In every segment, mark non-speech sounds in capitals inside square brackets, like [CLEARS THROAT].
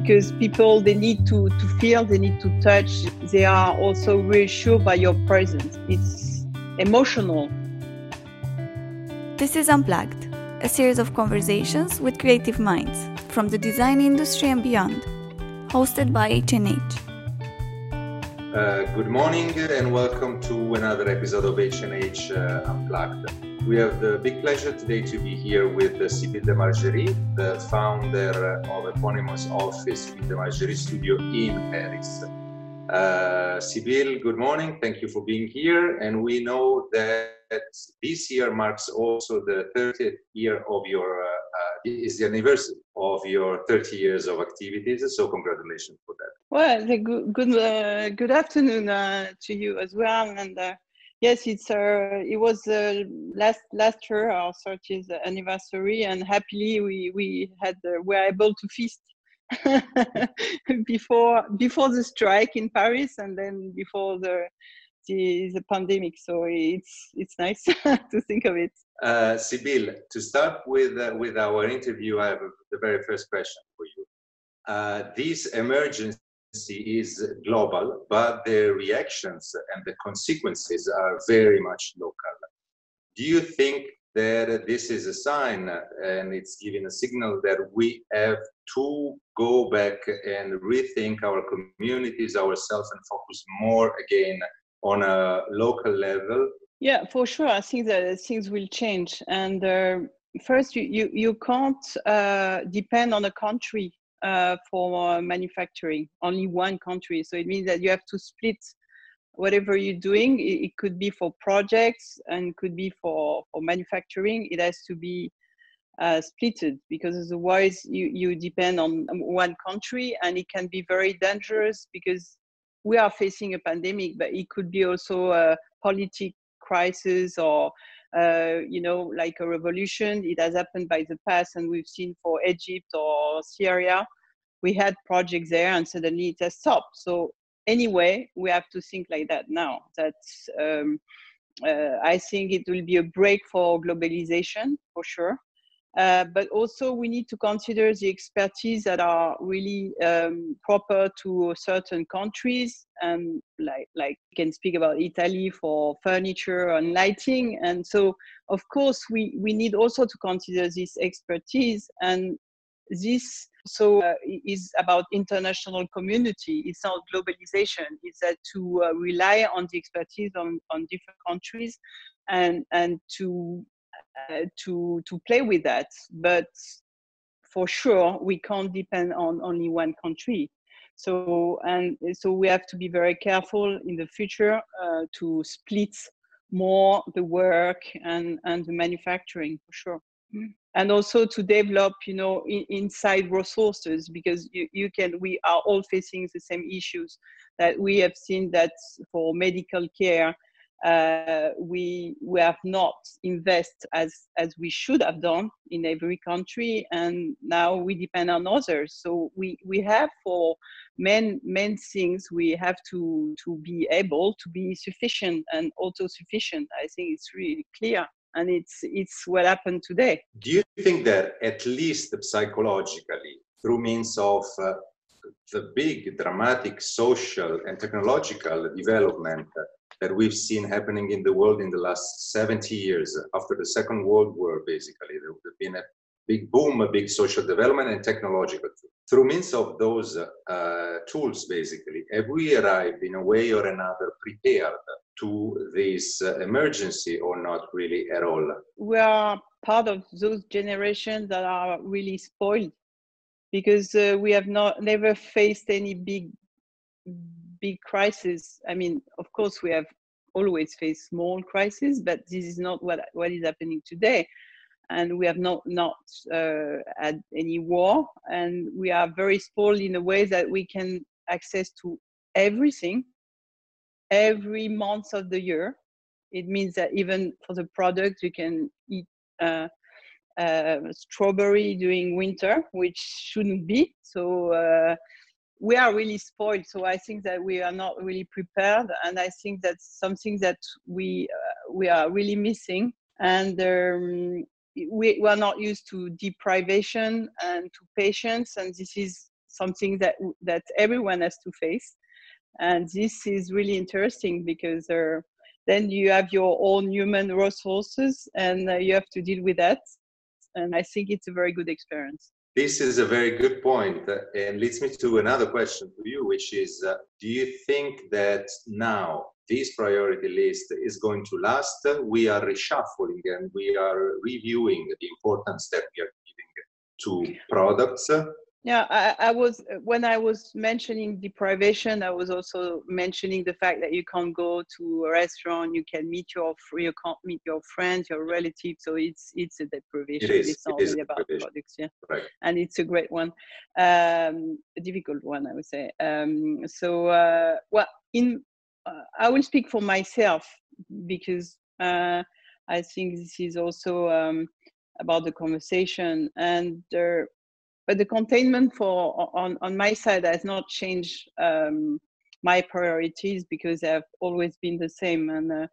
because people they need to to feel they need to touch. They are also reassured by your presence. It's emotional. This is unplugged a series of conversations with creative minds from the design industry and beyond hosted by hnh uh, good morning and welcome to another episode of hnh uh, unplugged we have the big pleasure today to be here with Sybille de Margerie, the founder of eponymous office in the Margerie Studio in Paris. Uh, Sybille, good morning. Thank you for being here. And we know that this year marks also the 30th year of your, uh, uh, is the anniversary of your 30 years of activities. So congratulations for that. Well, good, good, uh, good afternoon uh, to you as well. And uh, yes, it's uh, it was uh, last last year our 30th anniversary, and happily we we had uh, were able to feast [LAUGHS] before before the strike in Paris, and then before the the, the pandemic. So it's it's nice [LAUGHS] to think of it. Uh, Sybille, to start with uh, with our interview, I have the very first question for you. Uh, this emergency is global, but the reactions and the consequences are very much local. Do you think that this is a sign and it's giving a signal that we have to go back and rethink our communities, ourselves, and focus more again on a local level? Yeah, for sure. I think that things will change. And uh, first, you, you, you can't uh, depend on a country uh, for manufacturing, only one country. So it means that you have to split whatever you're doing. It, it could be for projects and could be for, for manufacturing. It has to be uh, splitted because otherwise you, you depend on one country and it can be very dangerous because we are facing a pandemic, but it could be also a politic crisis or you know, like a revolution. It has happened by the past, and we've seen for Egypt or Syria, we had projects there, and suddenly it has stopped. So anyway, we have to think like that now. That's um, uh, I think it will be a break for globalization for sure. Uh, but also we need to consider the expertise that are really um, proper to certain countries. And like like we can speak about italy for furniture and lighting. And so of course we we need also to consider this expertise. And this so uh, is about international community. It's not globalization. It's that to uh, rely on the expertise on on different countries and and to to to play with that. But for sure we can't depend on only one country. So and so we have to be very careful in the future uh, to split more the work and and the manufacturing for sure. And also to develop you know in, inside resources because you, you can we are all facing the same issues that we have seen that for medical care uh, we we have not invest as as we should have done in every country and now we depend on others. So we we have for main main things we have to to be able to be sufficient and auto sufficient i think it's really clear and it's it's what happened today. Do you think that at least psychologically through means of uh, the big dramatic social and technological development that we've seen happening in the world in the last 70 years after the Second World War, basically. There would have been a big boom, a big social development and technological. Through means of those uh, tools, basically, have we arrived in a way or another prepared to this uh, emergency or not really at all? We are part of those generations that are really spoiled because uh, we have not never faced any big big crisis. I mean, of course, we have always faced small crises, but this is not what what is happening today. And we have not not uh, had any war, and we are very spoiled in a way that we can access to everything every month of the year. It means that even for the product, you can eat uh, uh, strawberry during winter, which shouldn't be. So uh, we are really spoiled so i think that we are not really prepared and i think that's something that we uh, we are really missing. And um, we, we are not used to deprivation and to patience and this is something that that everyone has to face. And this is really interesting because uh, then you have your own human resources and uh, you have to deal with that. And i think it's a very good experience this is a very good uh, and leads me to another question for you which is uh, do you think that now this priority list is going to last? We are reshuffling and we are reviewing the importance that we are giving to products yeah I, I, was when i was mentioning deprivation i was also mentioning the fact that you can't go to a restaurant you can meet your you can't meet your friends your relatives so it's it's a deprivation. It is, it's not it about products yeah. Right. and it's a great one. Um, a difficult one i would say. Um, so uh, well in uh, i will speak for myself because uh, i think this is also um, about the conversation. And there but the containment for on, on my side has not changed um, my priorities because they have always been the same and uh,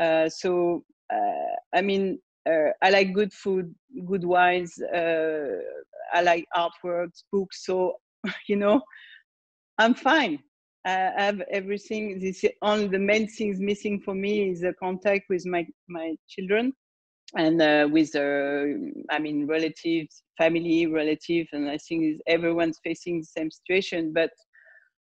uh, so uh, i mean uh, i like good food good wines uh, i like artworks books so [LAUGHS] you know i'm fine. I have everything. This only the main things missing for me is the contact with my my children and uh, with uh, i mean relatives family relatives and i think everyone's facing the same situation. But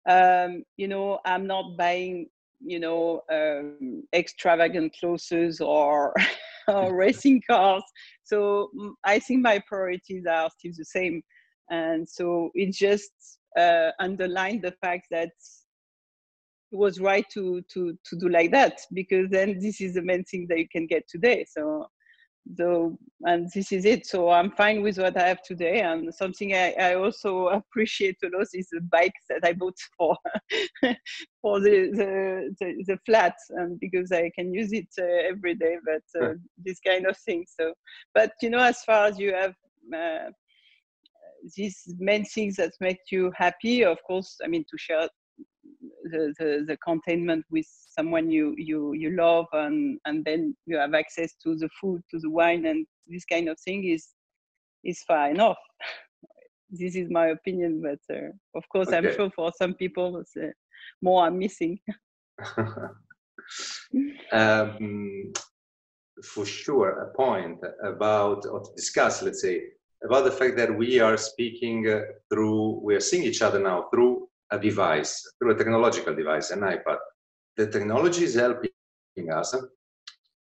um, you know i'm not buying you know um, extravagant clothes or, [LAUGHS] or racing [LAUGHS] cars. So mm, i think my priorities are still the same. And so it just uh, underlined the fact that it was right to to to do like that because then this is the main thing that you can get today. So so and this is it. So i'm fine with what i have today. And something i, I also [LAUGHS] appreciate a lot is the bike that i bought for [LAUGHS] for the, the, the the flat and because i can use it uh, every day but uh, this kind of thing. So but you know as far as you have uh, these main things that make you happy of course i mean to share the, the, the containment with someone you you you love and and then you have access to the food to the wine and this kind of thing is is far enough [LAUGHS] this is my opinion but uh, of course okay. i'm sure for some people uh, more i'm missing [LAUGHS] [LAUGHS] um, for sure a point about or to discuss let's say about the fact that we are speaking uh, through we are seeing each other now through a device, through a technological device, an iPad. The technology is helping us,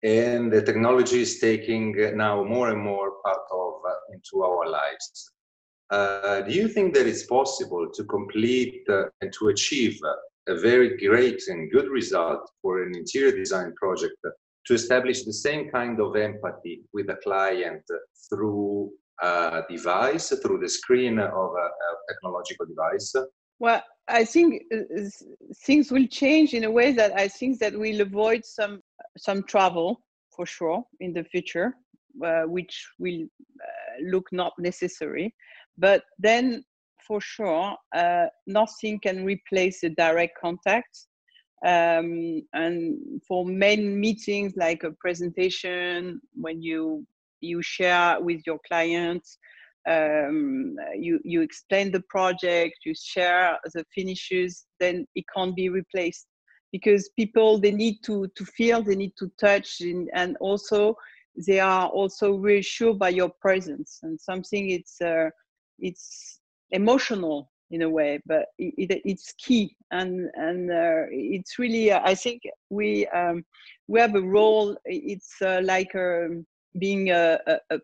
and the technology is taking now more and more part of uh, into our lives. Uh, do you think that it's possible to complete uh, and to achieve a very great and good result for an interior design project to establish the same kind of empathy with the client through a device, through the screen of a, a technological device? Well, I think uh, things will change in a way that I think that we'll avoid some some travel for sure in the future, uh, which will uh, look not necessary. But then, for sure, uh, nothing can replace the direct contact. Um, and for main meetings like a presentation, when you you share with your clients um, you you explain the project, you share the finishes, then it can't be replaced. Because people they need to to feel, they need to touch, and, and also they are also reassured by your presence. And something it's uh, it's emotional in a way but it, it, it's key. And and uh, it's really uh, i think we um, we have a role it's uh, like um, being a, a, a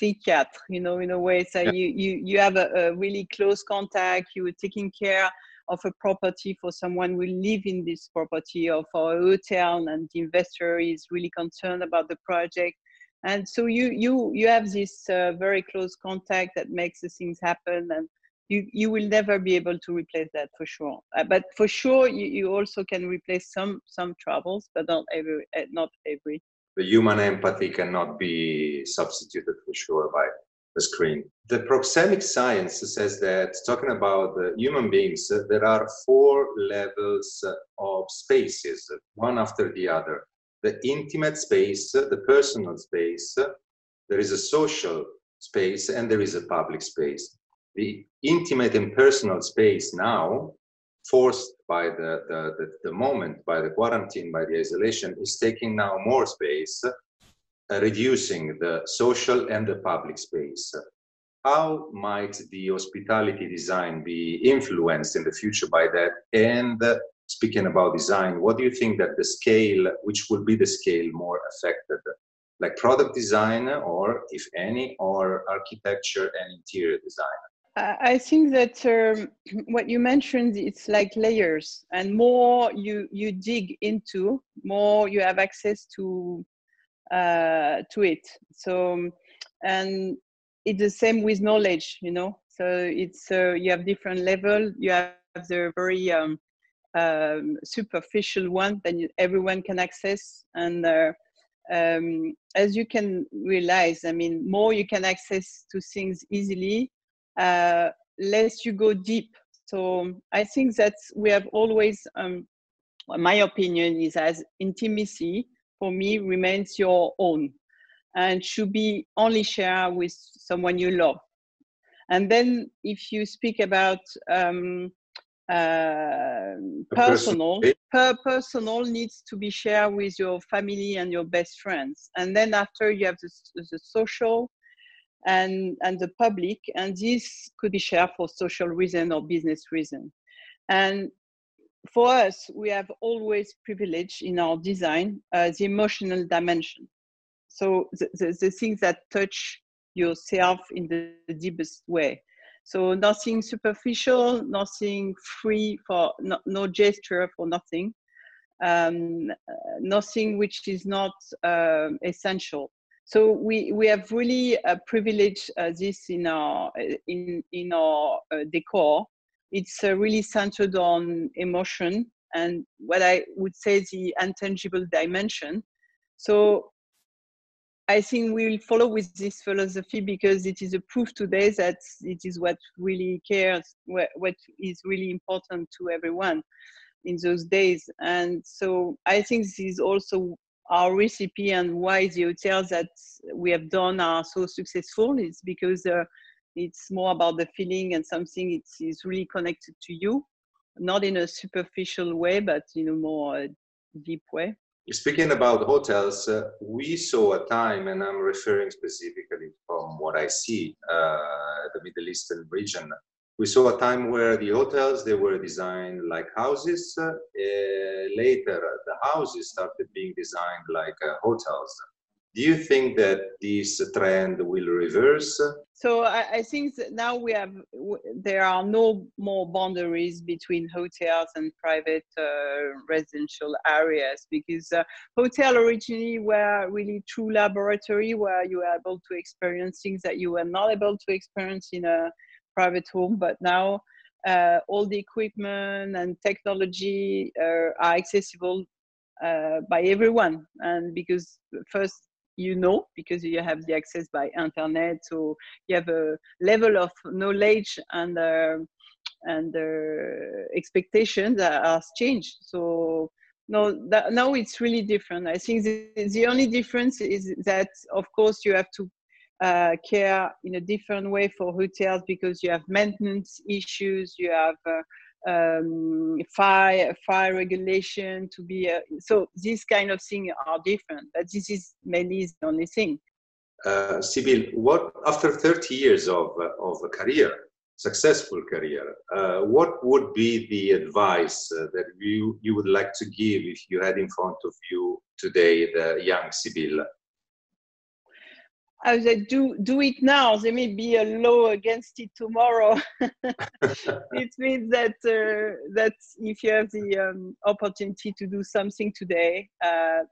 psychiatre, you know, in a way. So yeah. you, you, you have a, a, really close contact, you are taking care of a property for someone who live in this property or for a hotel and the investor is really concerned about the project. And so you, you, you have this uh, very close contact that makes the things happen and you, you will never be able to replace that for sure. Uh, but for sure, you, you also can replace some, some troubles, but not every, uh, not every the human empathy cannot be substituted for sure by the screen. The proxemic science says that talking about the human beings, there are four levels of spaces, one after the other. The intimate space, the personal space, there is a social space, and there is a public space. the intimate and personal space now, forced by the, the, the, the moment, by the quarantine, by the isolation, is taking now more space, uh, reducing the social and the public space. How might the hospitality design be influenced in the future by that? And uh, speaking about design, what do you think that the scale, which will be the scale more affected? Like product design, or if any, or architecture and interior design? I think that um, [CLEARS THROAT] what you mentioned, it's like layers, and more you you dig into, more you have access to uh, to it. So, and it's the same with knowledge, you know. So it's uh, you have different level. You have the very um, um, superficial one that you, everyone can access, and uh, um, as you can realize, I mean, more you can access to things easily uh, less you go deep. So I think that we have always, um, my opinion is as intimacy for me remains your own and should be only shared with someone you love. And then if you speak about um, uh, personal, per personal needs to be shared with your family and your best friends. And then after you have the, the social and, and the public, and this could be shared for social reason or business reason. And for us, we have always privileged in our design uh, the emotional dimension. So the, the, the, things that touch yourself in the, the deepest way. So nothing superficial, nothing free for no, no gesture for nothing, um, uh, nothing which is not uh, essential so we we have really uh, privileged uh, this in our in in our uh, decor. It's uh, really centered on emotion and what i would say the intangible dimension. So i think we'll follow with this philosophy because it is a proof today that it is what really cares what is really important to everyone in those days. And so i think this is also our recipe and why the hotels that we have done are so successful is because uh, it's more about the feeling and something it's is really connected to you. Not in a superficial way but in a more uh, deep way. Speaking about hotels uh, we saw a time and i'm referring specifically from what i see uh, the middle eastern region we saw a time where the hotels they were designed like houses. Uh, later the houses started being designed like uh, hotels. Do you think that this trend will reverse? So I, I, think that now we have there are no more boundaries between hotels and private uh, residential areas because uh, hotel originally were really true laboratory where you were able to experience things that you were not able to experience in a private home, but now uh, all the equipment and technology uh, are accessible uh, by everyone. And because first, you know, because you have the access by internet, so you have a level of knowledge and uh, and uh, expectations has changed. So no that, now it's really different i think the, the only difference is that of course you have to uh, care in a different way for hotels because you have maintenance issues, you have uh, um, fire fire regulation to be uh, so these kind of things are different. But this is mainly the only thing. Uh, Sybille, what after 30 years of of a career, successful career, uh, what would be the advice uh, that you you would like to give if you had in front of you today the young Sybille? I said, do do it now. There may be a law against it tomorrow. [LAUGHS] it means that uh, that if you have the um, opportunity to do something today, uh,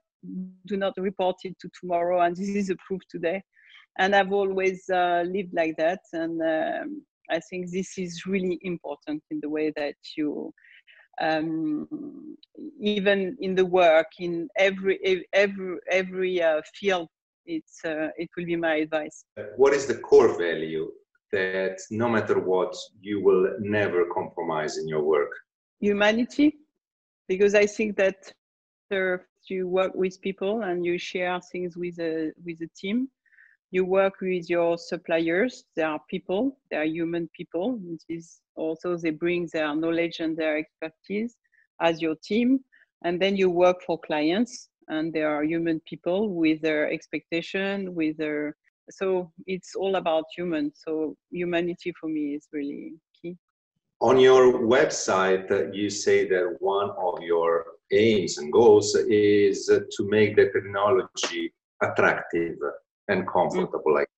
do not report it to tomorrow. And this is approved today. And I've always uh, lived like that. And um, I think this is really important in the way that you um, even in the work in every every every uh, field it's uh, it will be my advice. What is the core value that no matter what you will never compromise in your work? Humanity, because I think that you work with people and you share things with a with a team. you work with your suppliers. They are people, they are human people. This also they bring their knowledge and their expertise as your team. And then you work for clients and they are human people with their expectation, with their so it's all about human. So humanity for me is really key. On your website, uh, you say that one of your aims and goals is to make the technology attractive and comfortable. Mm. Like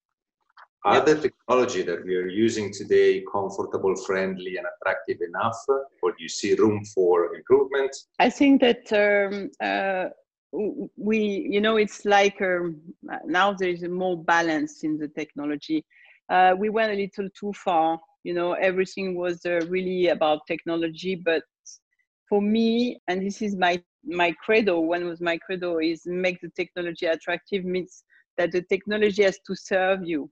are the technology that we are using today comfortable, friendly, and attractive enough, or do you see room for improvement? I think that um, uh, we, you know, it's like um, now there is a more balance in the technology. Uh, we went a little too far. You know, everything was uh, really about technology, but for me, and this is my my credo. One was my credo is make the technology attractive means that the technology has to serve you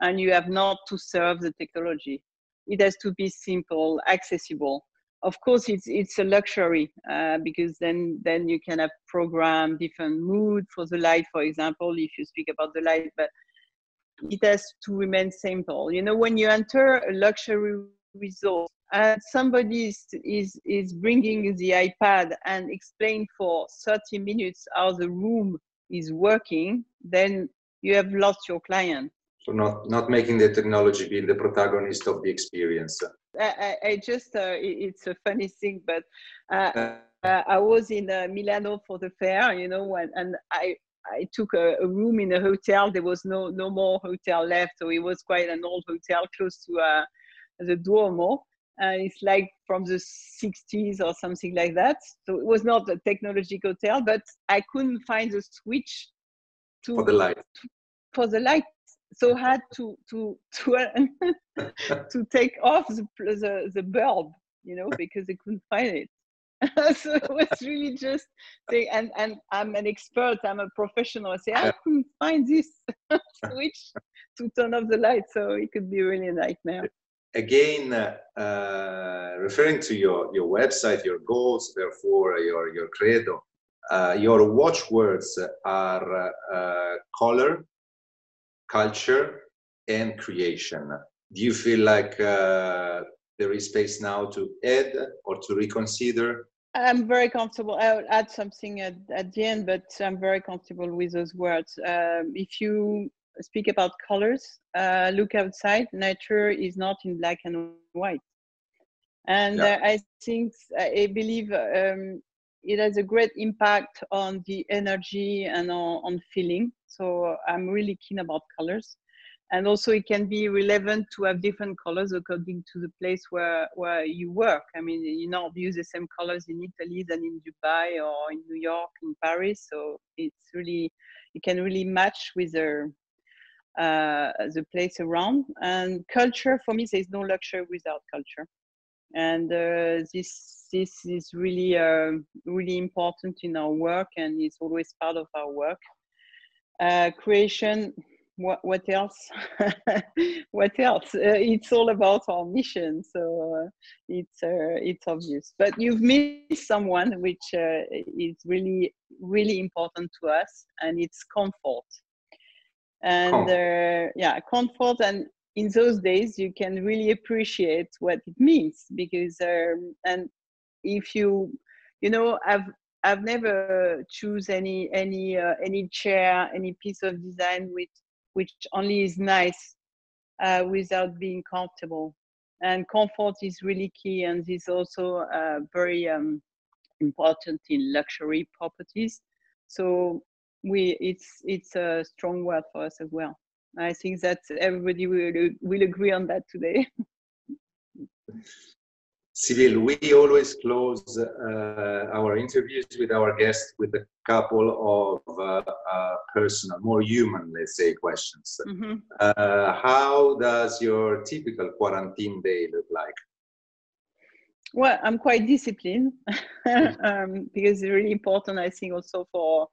and you have not to serve the technology. It has to be simple, accessible. Of course, it's it's a luxury uh, because then then you can have program different mood for the light, for example, if you speak about the light, but it has to remain simple. You know, when you enter a luxury resort and somebody is, is, is bringing the iPad and explain for 30 minutes how the room is working, then you have lost your client. So not not making the technology be the protagonist of the experience. I, I just uh, it's a funny thing, but uh, uh, I was in uh, Milano for the fair, you know, and, and I I took a, a, room in a hotel. There was no no more hotel left, so it was quite an old hotel close to uh, the Duomo. And it's like from the 60s or something like that. So it was not a technological hotel, but I couldn't find the switch to for the light. To, for the light so had to to [LAUGHS] to to take off the, the the bulb you know because they couldn't find it. [LAUGHS] So it was really just saying and and i'm an expert i'm a professional. I say i couldn't find this [LAUGHS] switch to turn off the light. So it could be really a nightmare. Again uh, referring to your your website your goals therefore your your credo uh, your watchwords are uh, color culture and creation. Do you feel like uh, there is space now to add or to reconsider? I'm very comfortable. I'll add something at, at the end, but I'm very comfortable with those words. Um, if you speak about colors, uh, look outside, nature is not in black and white. And yeah. uh, I think, I believe um, it has a great impact on the energy and on, on feeling. So I'm really keen about colors. And also it can be relevant to have different colors according to the place where, where you work. I mean, you not use the same colors in Italy than in Dubai or in New York, in Paris. So it's really, it can really match with the, uh, the place around. And culture, for me, there's no luxury without culture. And uh, this, this is really, uh, really important in our work and it's always part of our work. Uh, creation what, what else? [LAUGHS] What else? Uh, it's all about our mission so uh, it's uh, it's obvious. But you've missed someone which uh, is really really important to us and it's comfort. And uh, yeah comfort and in those days you can really appreciate what it means because um, and if you you know i've I've never choose any any uh, any chair, any piece of design which which only is nice uh, without being comfortable. And comfort is really key, and is also uh, very um, important in luxury properties. So we it's it's a strong word for us as well. I think that everybody will will agree on that today. [LAUGHS] Sybille, we always close uh, our interviews with our guests with a couple of uh, uh, personal, more human, let's say, questions. Mm-hmm. Uh, how does your typical quarantine day look like? Well, I'm quite disciplined [LAUGHS] um, because it's really important, I think, also for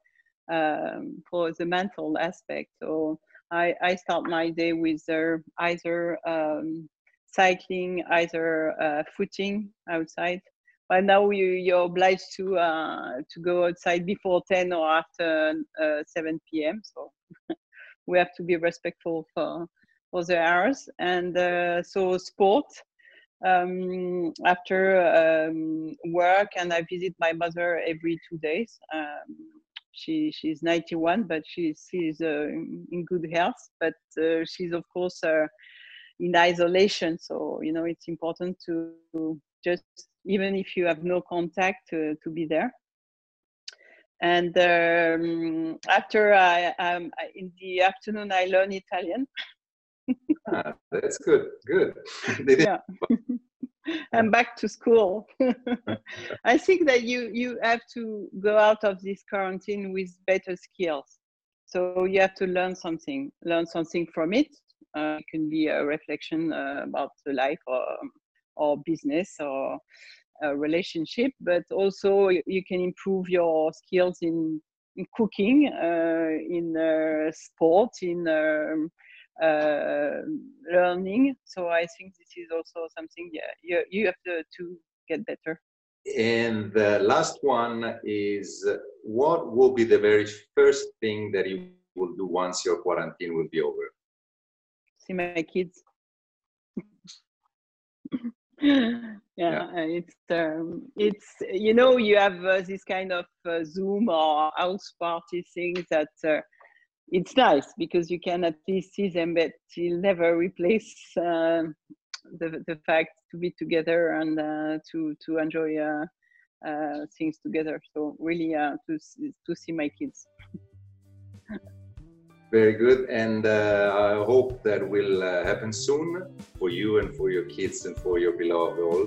um, for the mental aspect. So I, I start my day with uh, either um, cycling, either uh, footing outside. But now you, you're obliged to uh, to go outside before 10 or after uh, 7 p.m. So [LAUGHS] we have to be respectful for for the hours. And uh, so sport um, after um, work, and I visit my mother every two days. Um, she she's 91, but she she's uh, in good health. But uh, she's of course uh, in isolation. So you know it's important to just even if you have no contact to, to be there. And um, after I, um, in the afternoon, I learn Italian. ah, that's good. Good. [LAUGHS] yeah. [LAUGHS] I'm back to school. [LAUGHS] I think that you you have to go out of this quarantine with better skills. So you have to learn something, learn something from it. Uh, it can be a reflection uh, about the life or or business or relationship, but also you can improve your skills in, in cooking, uh, in uh, sport, in um, learning. So I think this is also something yeah, you, you have to, to get better. And the last one is what will be the very first thing that you will do once your quarantine will be over? See my kids. [LAUGHS] yeah, yeah, it's um, it's you know you have uh, this kind of uh, zoom or house party thing that uh, it's nice because you can at least see them but you'll never replace uh, the, the fact to be together and uh, to to enjoy uh, things together. So really to to see my kids. Very good, and uh, I hope that will uh, happen soon for you and for your kids and for your beloved all.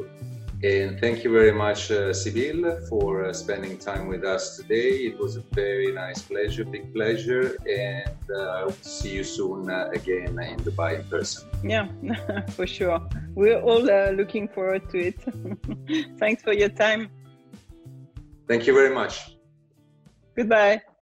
And thank you very much, uh, Sybille, for uh, spending time with us today. It was a very nice pleasure, big pleasure, and I uh, see you soon uh, again in Dubai in person. Yeah, [LAUGHS] for sure. We're all uh, looking forward to it. [LAUGHS] Thanks for your time. Thank you very much. Goodbye.